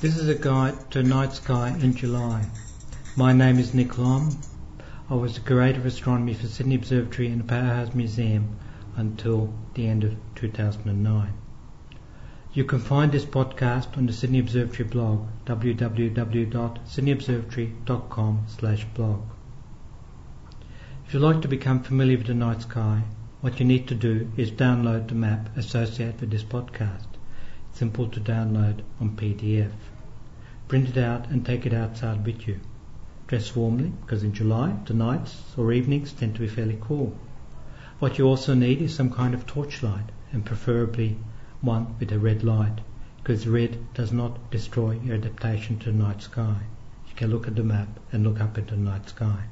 This is a guide to night sky in July. My name is Nick Lomb. I was the curator of astronomy for Sydney Observatory and the Powerhouse Museum until the end of 2009. You can find this podcast on the Sydney Observatory blog www.sydneyobservatory.com/blog. If you'd like to become familiar with the night sky, what you need to do is download the map associated with this podcast simple to download on PDF. Print it out and take it outside with you. Dress warmly because in July the nights or evenings tend to be fairly cool. What you also need is some kind of torchlight and preferably one with a red light because red does not destroy your adaptation to the night sky. You can look at the map and look up into the night sky.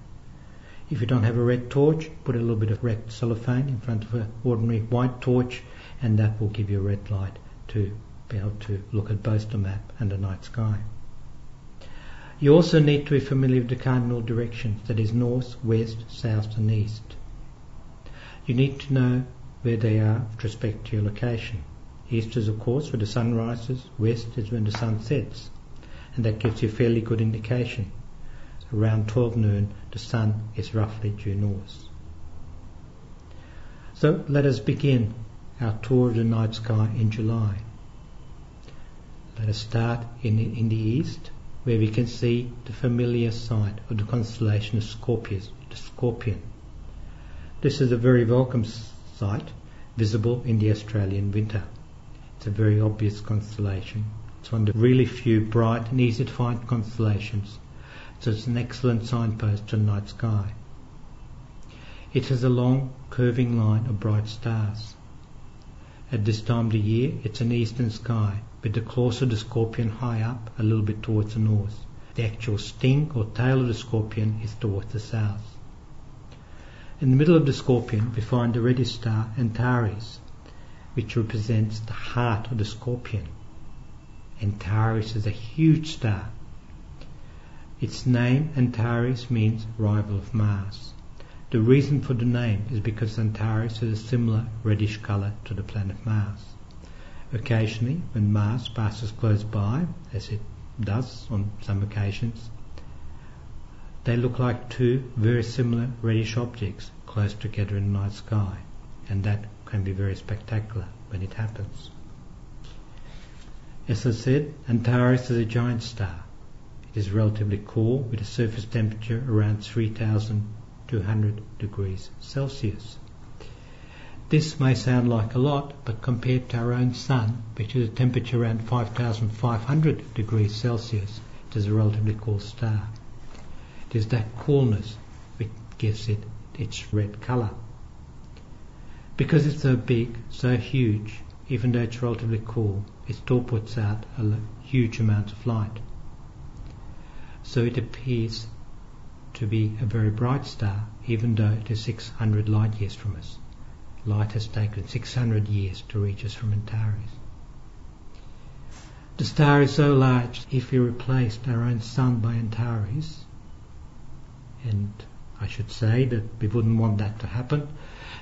If you don't have a red torch, put a little bit of red cellophane in front of an ordinary white torch and that will give you a red light to be able to look at both the map and the night sky. You also need to be familiar with the cardinal directions, that is north, west, south and east. You need to know where they are with respect to your location. East is of course where the sun rises, west is when the sun sets, and that gives you a fairly good indication. Around 12 noon the sun is roughly due north. So let us begin our tour of the night sky in July. Let us start in the, in the east, where we can see the familiar sight of the constellation of Scorpius, the Scorpion. This is a very welcome sight, visible in the Australian winter. It's a very obvious constellation. It's one of the really few bright and easy to find constellations, so it's an excellent signpost to the night sky. It has a long, curving line of bright stars. At this time of the year, it's an eastern sky, with the claws of the scorpion high up, a little bit towards the north. The actual sting or tail of the scorpion is towards the south. In the middle of the scorpion, we find the reddish star Antares, which represents the heart of the scorpion. Antares is a huge star. Its name, Antares, means rival of Mars. The reason for the name is because Antares has a similar reddish colour to the planet Mars. Occasionally, when Mars passes close by, as it does on some occasions, they look like two very similar reddish objects close together in the night sky, and that can be very spectacular when it happens. As I said, Antares is a giant star. It is relatively cool with a surface temperature around 3200 degrees Celsius. This may sound like a lot, but compared to our own sun, which is a temperature around 5500 degrees Celsius, it is a relatively cool star. It is that coolness which gives it its red colour. Because it's so big, so huge, even though it's relatively cool, it still puts out a huge amount of light. So it appears to be a very bright star, even though it is 600 light years from us. Light has taken 600 years to reach us from Antares. The star is so large, if we replaced our own sun by Antares, and I should say that we wouldn't want that to happen,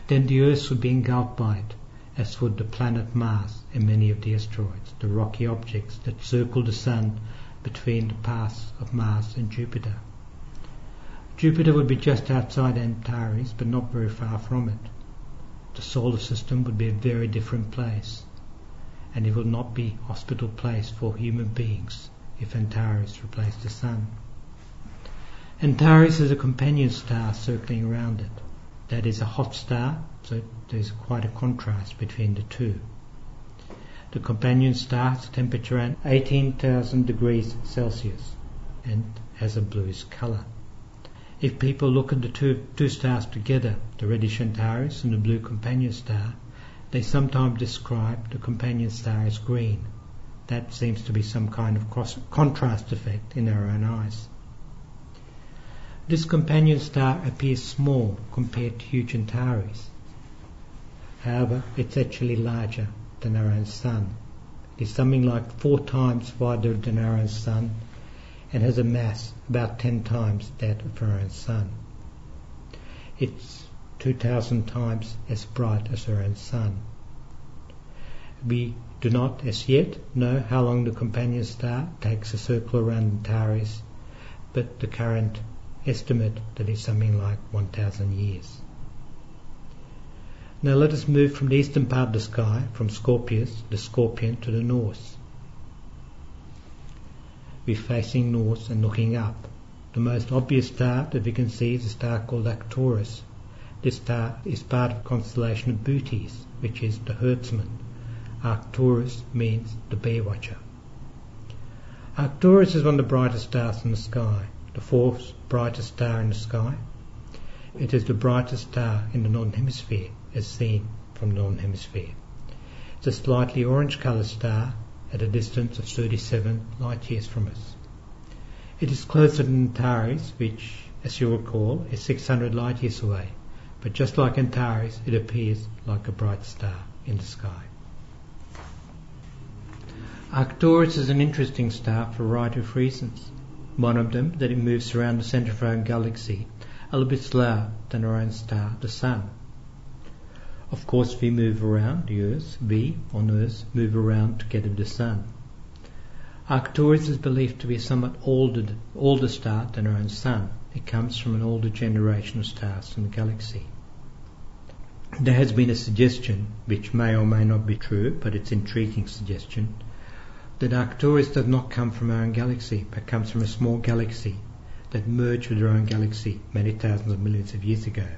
then the Earth would be engulfed by it, as would the planet Mars and many of the asteroids, the rocky objects that circle the Sun between the paths of Mars and Jupiter. Jupiter would be just outside Antares, but not very far from it. The solar system would be a very different place, and it would not be hospitable place for human beings if Antares replaced the Sun. Antares is a companion star circling around it. That is a hot star, so there's quite a contrast between the two. The companion star has a temperature around 18,000 degrees Celsius and has a bluish colour. If people look at the two, two stars together, the reddish Antares and the blue companion star, they sometimes describe the companion star as green. That seems to be some kind of cross, contrast effect in our own eyes. This companion star appears small compared to huge Antares. However, it's actually larger than our own Sun. It is something like four times wider than our own Sun and has a mass about 10 times that of our own Sun. It's 2,000 times as bright as our own Sun. We do not as yet know how long the companion star takes a circle around Antares, but the current estimate that is something like 1000 years. Now let us move from the eastern part of the sky, from Scorpius, the scorpion, to the north. We're facing north and looking up. The most obvious star that we can see is a star called Arcturus. This star is part of the constellation of Bootes, which is the herdsman. Arcturus means the bear watcher. Arcturus is one of the brightest stars in the sky, the fourth brightest star in the sky. It is the brightest star in the northern hemisphere as seen from the northern hemisphere. It's a slightly orange coloured star at a distance of 37 light years from us. It is closer than Antares, which, as you recall, is 600 light years away, but just like Antares, it appears like a bright star in the sky. Arcturus is an interesting star for a variety of reasons. One of them that it moves around the centre of our own galaxy a little bit slower than our own star, the Sun. Of course, we move around the Earth. We, on Earth, move around together with the Sun. Arcturus is believed to be somewhat older, older star than our own Sun. It comes from an older generation of stars in the galaxy. There has been a suggestion, which may or may not be true, but it's an intriguing suggestion, that Arcturus does not come from our own galaxy, but comes from a small galaxy that merged with our own galaxy many thousands of millions of years ago.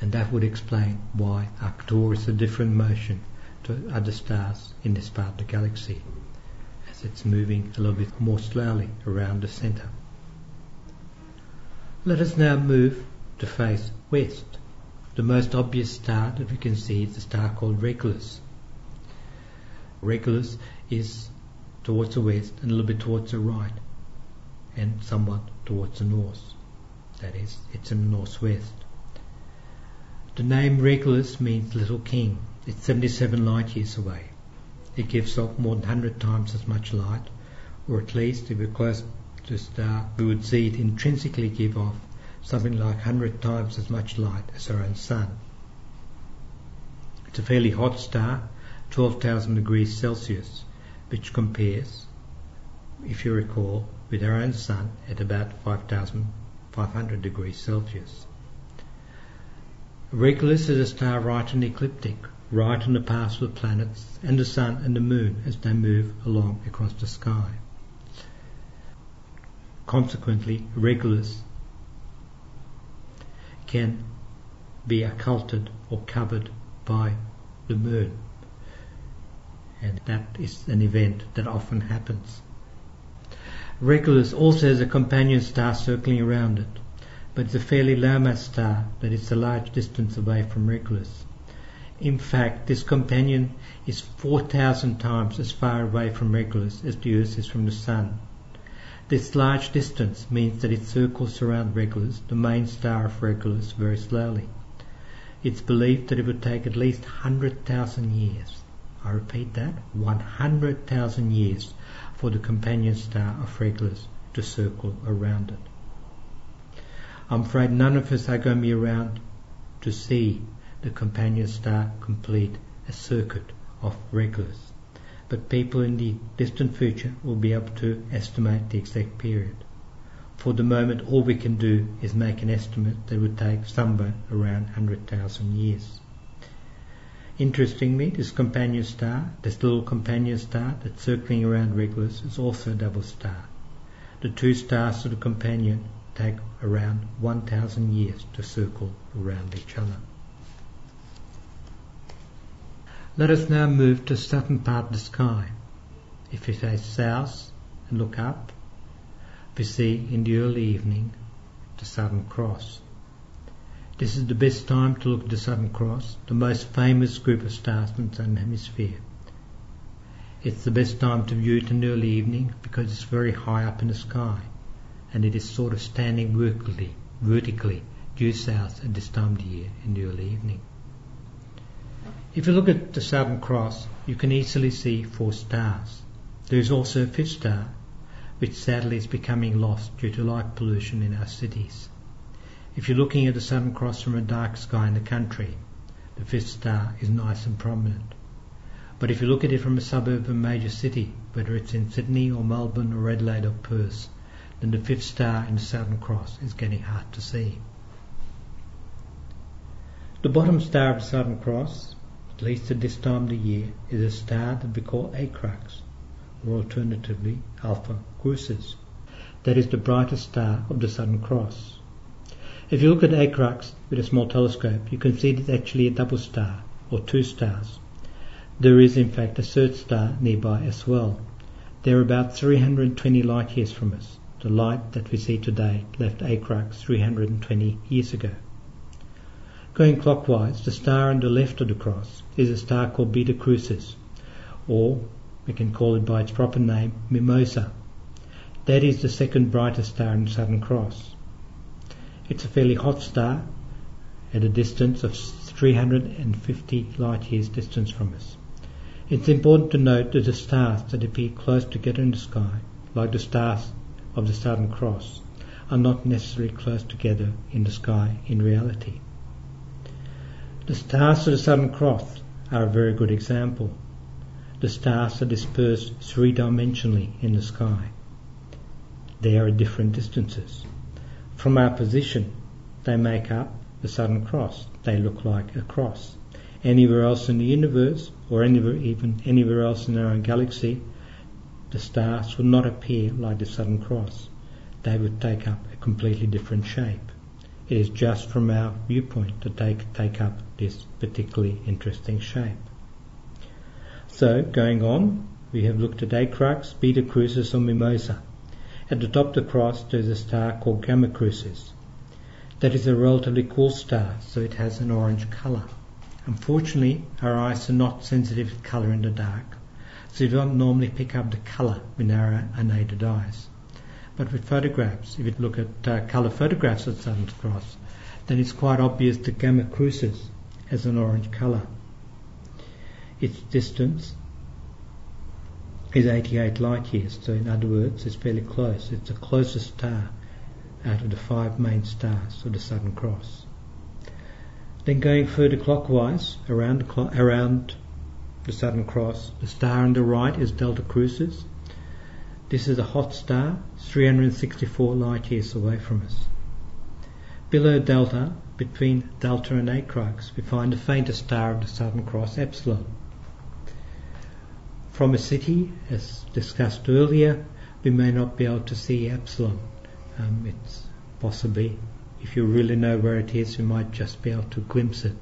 And that would explain why Arcturus is a different motion to other stars in this part of the galaxy as it's moving a little bit more slowly around the center. Let us now move to face west. The most obvious star that we can see is the star called Regulus. Regulus is towards the west and a little bit towards the right and somewhat towards the north. That is, it's in the northwest. The name Regulus means little king. It's 77 light years away. It gives off more than 100 times as much light, or at least if we're close to a star, we would see it intrinsically give off something like 100 times as much light as our own Sun. It's a fairly hot star, 12,000 degrees Celsius, which compares, if you recall, with our own Sun at about 5,500 degrees Celsius. Regulus is a star right in the ecliptic, right on the path of the planets and the sun and the moon as they move along across the sky. Consequently, Regulus can be occulted or covered by the moon. And that is an event that often happens. Regulus also has a companion star circling around it, but it's a fairly low mass star that is a large distance away from Regulus. In fact, this companion is 4,000 times as far away from Regulus as the Earth is from the Sun. This large distance means that it circles around Regulus, the main star of Regulus, very slowly. It's believed that it would take at least 100,000 years. I repeat that, 100,000 years for the companion star of Regulus to circle around it. I'm afraid none of us are going to be around to see the companion star complete a circuit of Regulus. But people in the distant future will be able to estimate the exact period. For the moment, all we can do is make an estimate that would take somewhere around 100,000 years. Interestingly, this companion star, this little companion star that's circling around Regulus, is also a double star. The two stars of the companion take around 1,000 years to circle around each other. Let us now move to the southern part of the sky. If we face south and look up, we see in the early evening the Southern Cross. This is the best time to look at the Southern Cross, the most famous group of stars in the Southern Hemisphere. It's the best time to view it in the early evening because it's very high up in the sky and it is sort of standing vertically, vertically due south at this time of the year in the early evening. If you look at the Southern Cross, you can easily see four stars. There is also a fifth star, which sadly is becoming lost due to light pollution in our cities. If you're looking at the Southern Cross from a dark sky in the country, the fifth star is nice and prominent. But if you look at it from a suburb of a major city, whether it's in Sydney or Melbourne or Adelaide or Perth, then the fifth star in the Southern Cross is getting hard to see. The bottom star of the Southern Cross, at least at this time of the year, is a star that we call Acrux, or alternatively Alpha Crucis. That is the brightest star of the Southern Cross. If you look at Acrux with a small telescope, you can see it's actually a double star, or two stars. There is in fact a third star nearby as well. They're about 320 light years from us. The light that we see today left Acrux 320 years ago. Going clockwise, the star on the left of the cross is a star called Beta Crucis, or we can call it by its proper name, Mimosa. That is the second brightest star in the Southern Cross. It's a fairly hot star at a distance of 350 light years distance from us. It's important to note that the stars that appear close together in the sky, like the stars of the Southern Cross, are not necessarily close together in the sky in reality. The stars of the Southern Cross are a very good example. The stars are dispersed three dimensionally in the sky. They are at different distances. From our position, they make up the Southern Cross. They look like a cross. Anywhere else in the universe, or anywhere even anywhere else in our own galaxy, the stars would not appear like the Southern Cross. They would take up a completely different shape. It is just from our viewpoint to take, take up this particularly interesting shape. So, going on, we have looked at Acrux, Beta Crucis, or Mimosa. At the top of the cross, there is a star called Gamma Crucis. That is a relatively cool star, so it has an orange colour. Unfortunately, our eyes are not sensitive to colour in the dark, so we don't normally pick up the colour with our unaided eyes. But with photographs, if you look at uh, colour photographs of Southern Cross, then it's quite obvious that Gamma Crucis has an orange colour. Its distance is 88 light years, so in other words, it's fairly close. It's the closest star out of the five main stars of the Southern Cross. Then going further clockwise around the, around the Southern Cross, the star on the right is Delta Crucis, this is a hot star, 364 light years away from us. Below Delta, between Delta and Acrux, we find the faintest star of the Southern Cross, Epsilon. From a city, as discussed earlier, we may not be able to see Epsilon. Um, it's possibly, if you really know where it is, you might just be able to glimpse it,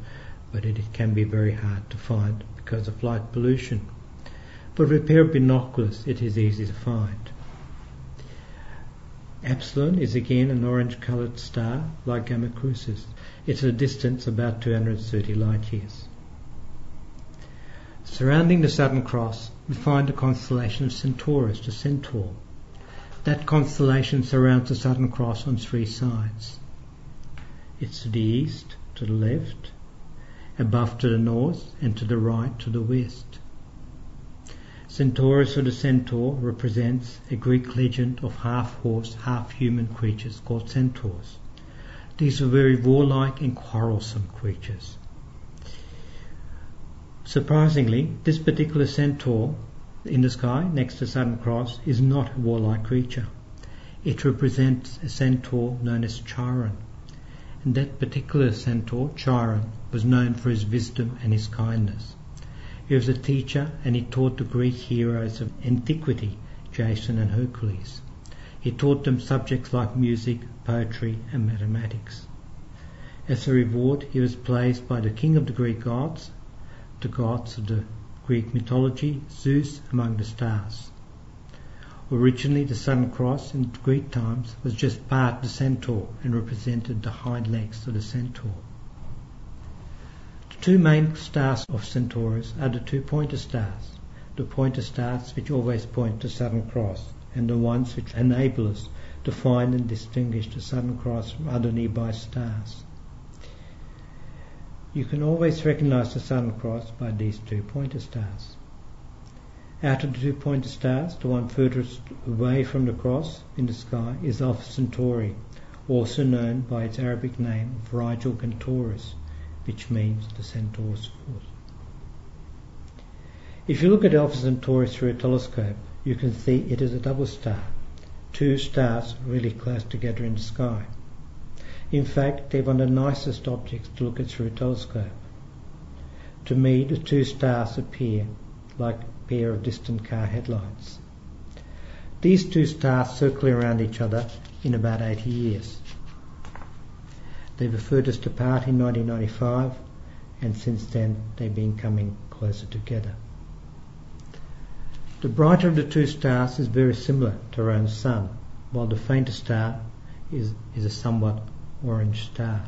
but it, it can be very hard to find because of light pollution but with a pair of binoculars it is easy to find. Epsilon is again an orange coloured star like Gamma Crucis. It's at a distance about 230 light years. Surrounding the Southern Cross, we find the constellation of Centaurus, the Centaur. That constellation surrounds the Southern Cross on three sides. It's to the east, to the left, above to the north, and to the right to the west. Centaurus or the centaur represents a Greek legend of half horse, half human creatures called centaurs. These were very warlike and quarrelsome creatures. Surprisingly, this particular centaur in the sky next to Southern Cross is not a warlike creature. It represents a centaur known as Chiron. That particular centaur, Chiron, was known for his wisdom and his kindness. He was a teacher and he taught the Greek heroes of antiquity, Jason and Hercules. He taught them subjects like music, poetry, and mathematics. As a reward, he was placed by the king of the Greek gods, the gods of the Greek mythology, Zeus, among the stars. Originally, the Sun Cross in Greek times was just part of the centaur and represented the hind legs of the centaur. The two main stars of Centaurus are the two pointer stars, the pointer stars which always point to Southern Cross, and the ones which enable us to find and distinguish the Southern Cross from other nearby stars. You can always recognize the Southern Cross by these two pointer stars. Out of the two pointer stars, the one furthest away from the cross in the sky is Alpha Centauri, also known by its Arabic name of Rigil Kentaurus, which means the centaur's foot. If you look at Alpha Centauri through a telescope, you can see it is a double star, two stars really close together in the sky. In fact, they're one of the nicest objects to look at through a telescope. To me, the two stars appear like pair of distant car headlights. These two stars circle around each other in about 80 years. They were furthest apart in 1995, and since then they've been coming closer together. The brighter of the two stars is very similar to our own Sun, while the fainter star is, is a somewhat orange star.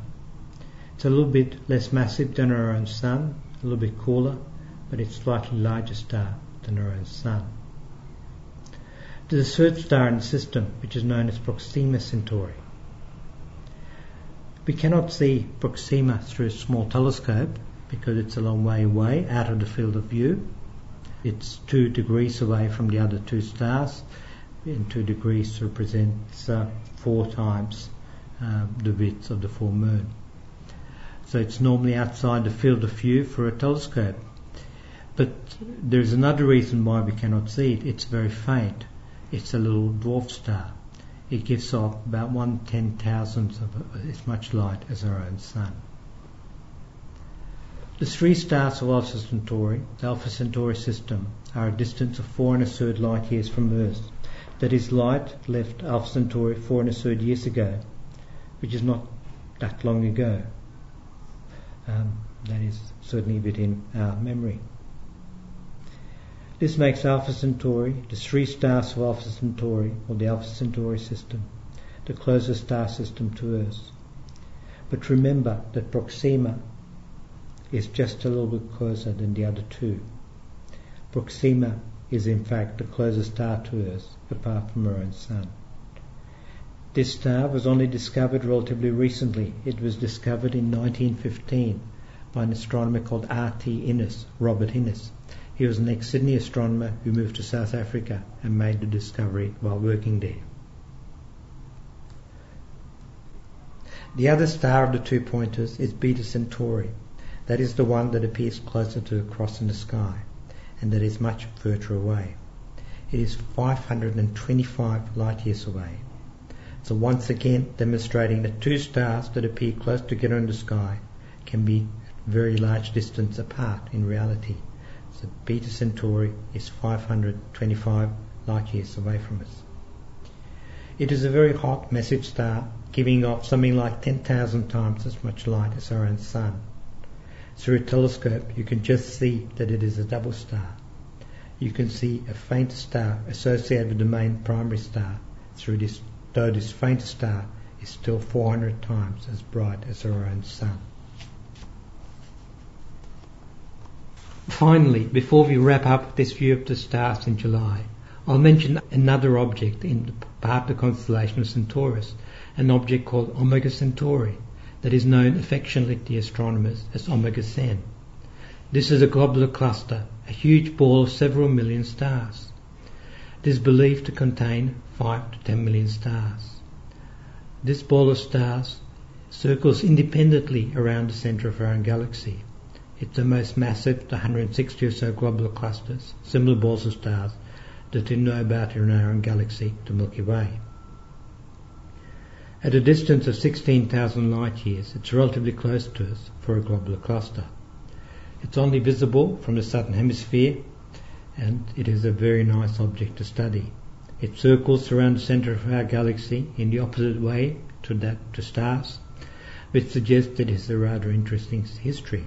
It's a little bit less massive than our own Sun, a little bit cooler, but it's slightly larger star than our own Sun. There's a third star in the system, which is known as Proxima Centauri. We cannot see Proxima through a small telescope because it's a long way away out of the field of view. It's two degrees away from the other two stars, and two degrees represents uh, four times uh, the width of the full moon. So it's normally outside the field of view for a telescope. But there's another reason why we cannot see it. It's very faint it's a little dwarf star. It gives off about one ten thousandth of as much light as our own sun. The three stars of Alpha Centauri, the Alpha Centauri system, are a distance of four and a third light years from Earth. That is, light left Alpha Centauri four and a third years ago, which is not that long ago. Um, that is certainly within our memory. This makes Alpha Centauri, the three stars of Alpha Centauri, or the Alpha Centauri system, the closest star system to Earth. But remember that Proxima is just a little bit closer than the other two. Proxima is in fact the closest star to Earth, apart from our own Sun. This star was only discovered relatively recently. It was discovered in 1915 by an astronomer called R.T. Innes, Robert Innes. He was an ex-Sydney astronomer who moved to South Africa and made the discovery while working there. The other star of the two pointers is Beta Centauri. That is the one that appears closer to the cross in the sky and that is much further away. It is 525 light years away. So once again demonstrating that two stars that appear close together in the sky can be very large distance apart in reality. So Beta Centauri is 525 light years away from us. It is a very hot message star, giving off something like 10,000 times as much light as our own Sun. Through a telescope, you can just see that it is a double star. You can see a faint star associated with the main primary star through this, though this faint star is still 400 times as bright as our own Sun. Finally, before we wrap up this view of the stars in July, I'll mention another object in part of the constellation of Centaurus, an object called Omega Centauri, that is known affectionately to astronomers as Omega Cen. This is a globular cluster, a huge ball of several million stars. It is believed to contain 5 to 10 million stars. This ball of stars circles independently around the center of our own galaxy. It's the most massive, the 160 or so globular clusters, similar balls of stars, that we know about in our own galaxy, the Milky Way. At a distance of 16,000 light years, it's relatively close to us for a globular cluster. It's only visible from the southern hemisphere, and it is a very nice object to study. It circles around the center of our galaxy in the opposite way to that to stars, which suggests that it has a rather interesting history.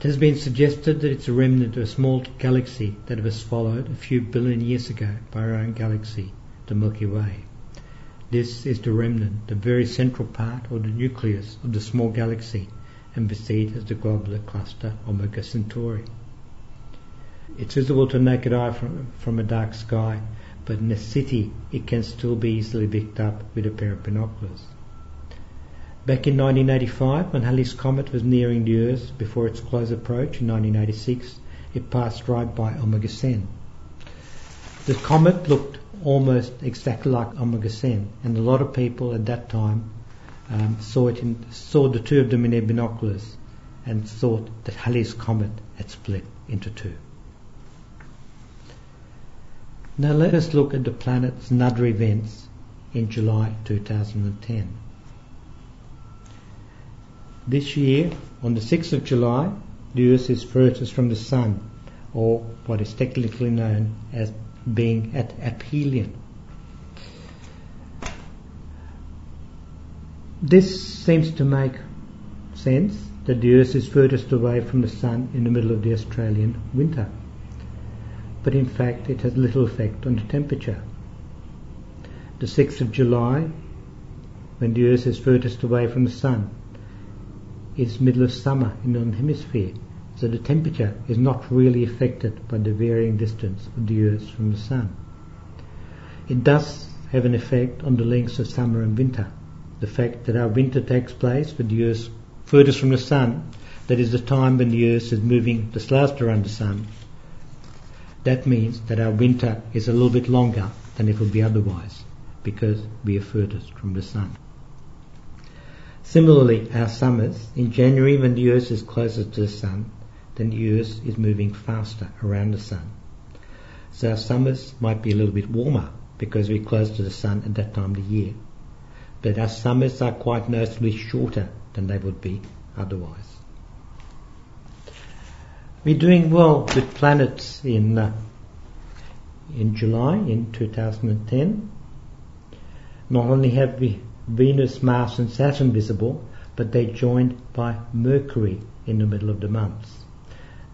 It has been suggested that it's a remnant of a small galaxy that was swallowed a few billion years ago by our own galaxy, the Milky Way. This is the remnant, the very central part or the nucleus of the small galaxy, and it as the globular cluster Omega Centauri. It's visible to naked eye from, from a dark sky, but in a city it can still be easily picked up with a pair of binoculars. Back in 1985, when Halley's Comet was nearing the Earth before its close approach in 1986, it passed right by Omega Cen. The comet looked almost exactly like Omega Cen, and a lot of people at that time um, saw it in, saw the two of them in their binoculars and thought that Halley's Comet had split into two. Now let us look at the planet's another events in July 2010. This year, on the 6th of July, the Earth is furthest from the Sun, or what is technically known as being at aphelion. This seems to make sense that the Earth is furthest away from the Sun in the middle of the Australian winter but in fact it has little effect on the temperature. The 6th of July, when the Earth is furthest away from the Sun, is middle of summer in the Northern hemisphere, so the temperature is not really affected by the varying distance of the Earth from the Sun. It does have an effect on the lengths of summer and winter. The fact that our winter takes place with the Earth furthest from the Sun, that is the time when the Earth is moving the slowest around the Sun, that means that our winter is a little bit longer than it would be otherwise because we are furthest from the sun. Similarly, our summers, in January when the earth is closer to the sun, then the earth is moving faster around the sun. So our summers might be a little bit warmer because we're close to the sun at that time of the year. But our summers are quite noticeably shorter than they would be otherwise. We're doing well with planets in uh, in July in 2010. Not only have we Venus, Mars, and Saturn visible, but they're joined by Mercury in the middle of the month.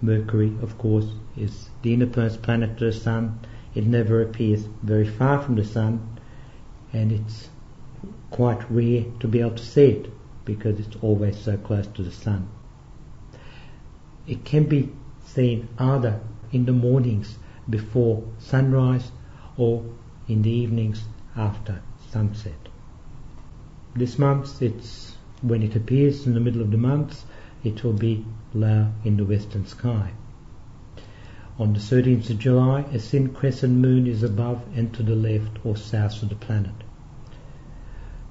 Mercury, of course, is the innermost planet to the Sun. It never appears very far from the Sun, and it's quite rare to be able to see it because it's always so close to the Sun. It can be seen either in the mornings before sunrise or in the evenings after sunset. This month, it's when it appears in the middle of the month, it will be low in the western sky. On the 13th of July, a thin crescent moon is above and to the left or south of the planet.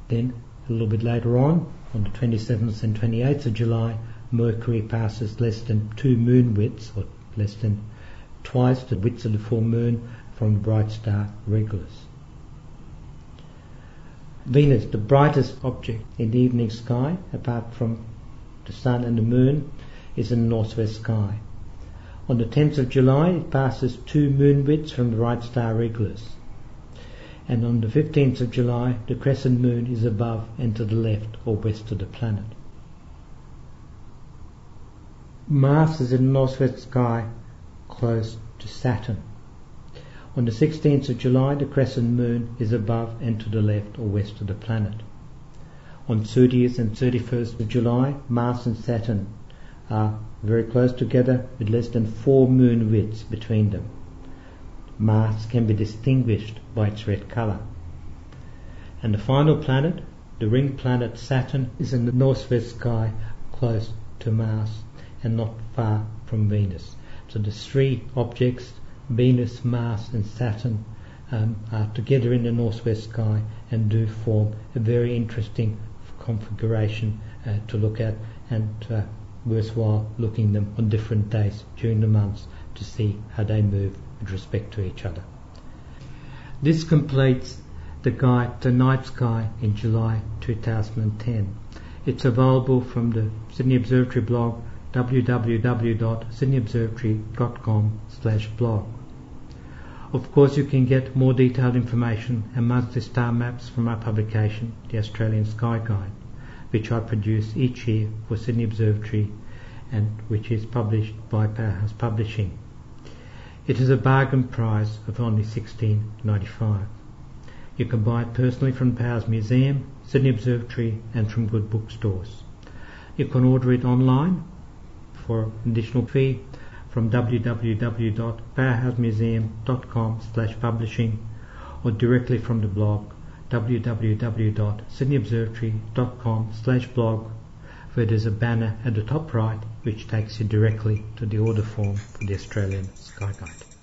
Then, a little bit later on, on the 27th and 28th of July, Mercury passes less than two moon widths, or less than twice the width of the full moon from the bright star Regulus. Venus, the brightest object in the evening sky, apart from the sun and the moon, is in the northwest sky. On the 10th of July, it passes two moon widths from the bright star Regulus. And on the 15th of July, the crescent moon is above and to the left or west of the planet. Mars is in the northwest sky close to Saturn. On the 16th of July, the crescent moon is above and to the left or west of the planet. On 30th and 31st of July, Mars and Saturn are very close together with less than four moon widths between them. Mars can be distinguished by its red color. And the final planet, the ring planet Saturn, is in the northwest sky close to Mars and not far from Venus. So the three objects, Venus, Mars and Saturn, um, are together in the northwest sky and do form a very interesting configuration uh, to look at and uh, worthwhile looking them on different days during the months to see how they move with respect to each other. This completes the guide to night sky in July 2010. It's available from the Sydney Observatory blog www.sydneyobservatory.com slash blog. Of course, you can get more detailed information and monthly star maps from our publication, the Australian Sky Guide, which I produce each year for Sydney Observatory and which is published by Powerhouse Publishing. It is a bargain price of only $16.95. You can buy it personally from Powerhouse Museum, Sydney Observatory and from good bookstores. You can order it online for an additional fee from www.powerhousemuseum.com slash publishing or directly from the blog www.sydneyobservatory.com slash blog where there's a banner at the top right which takes you directly to the order form for the Australian Sky Guide.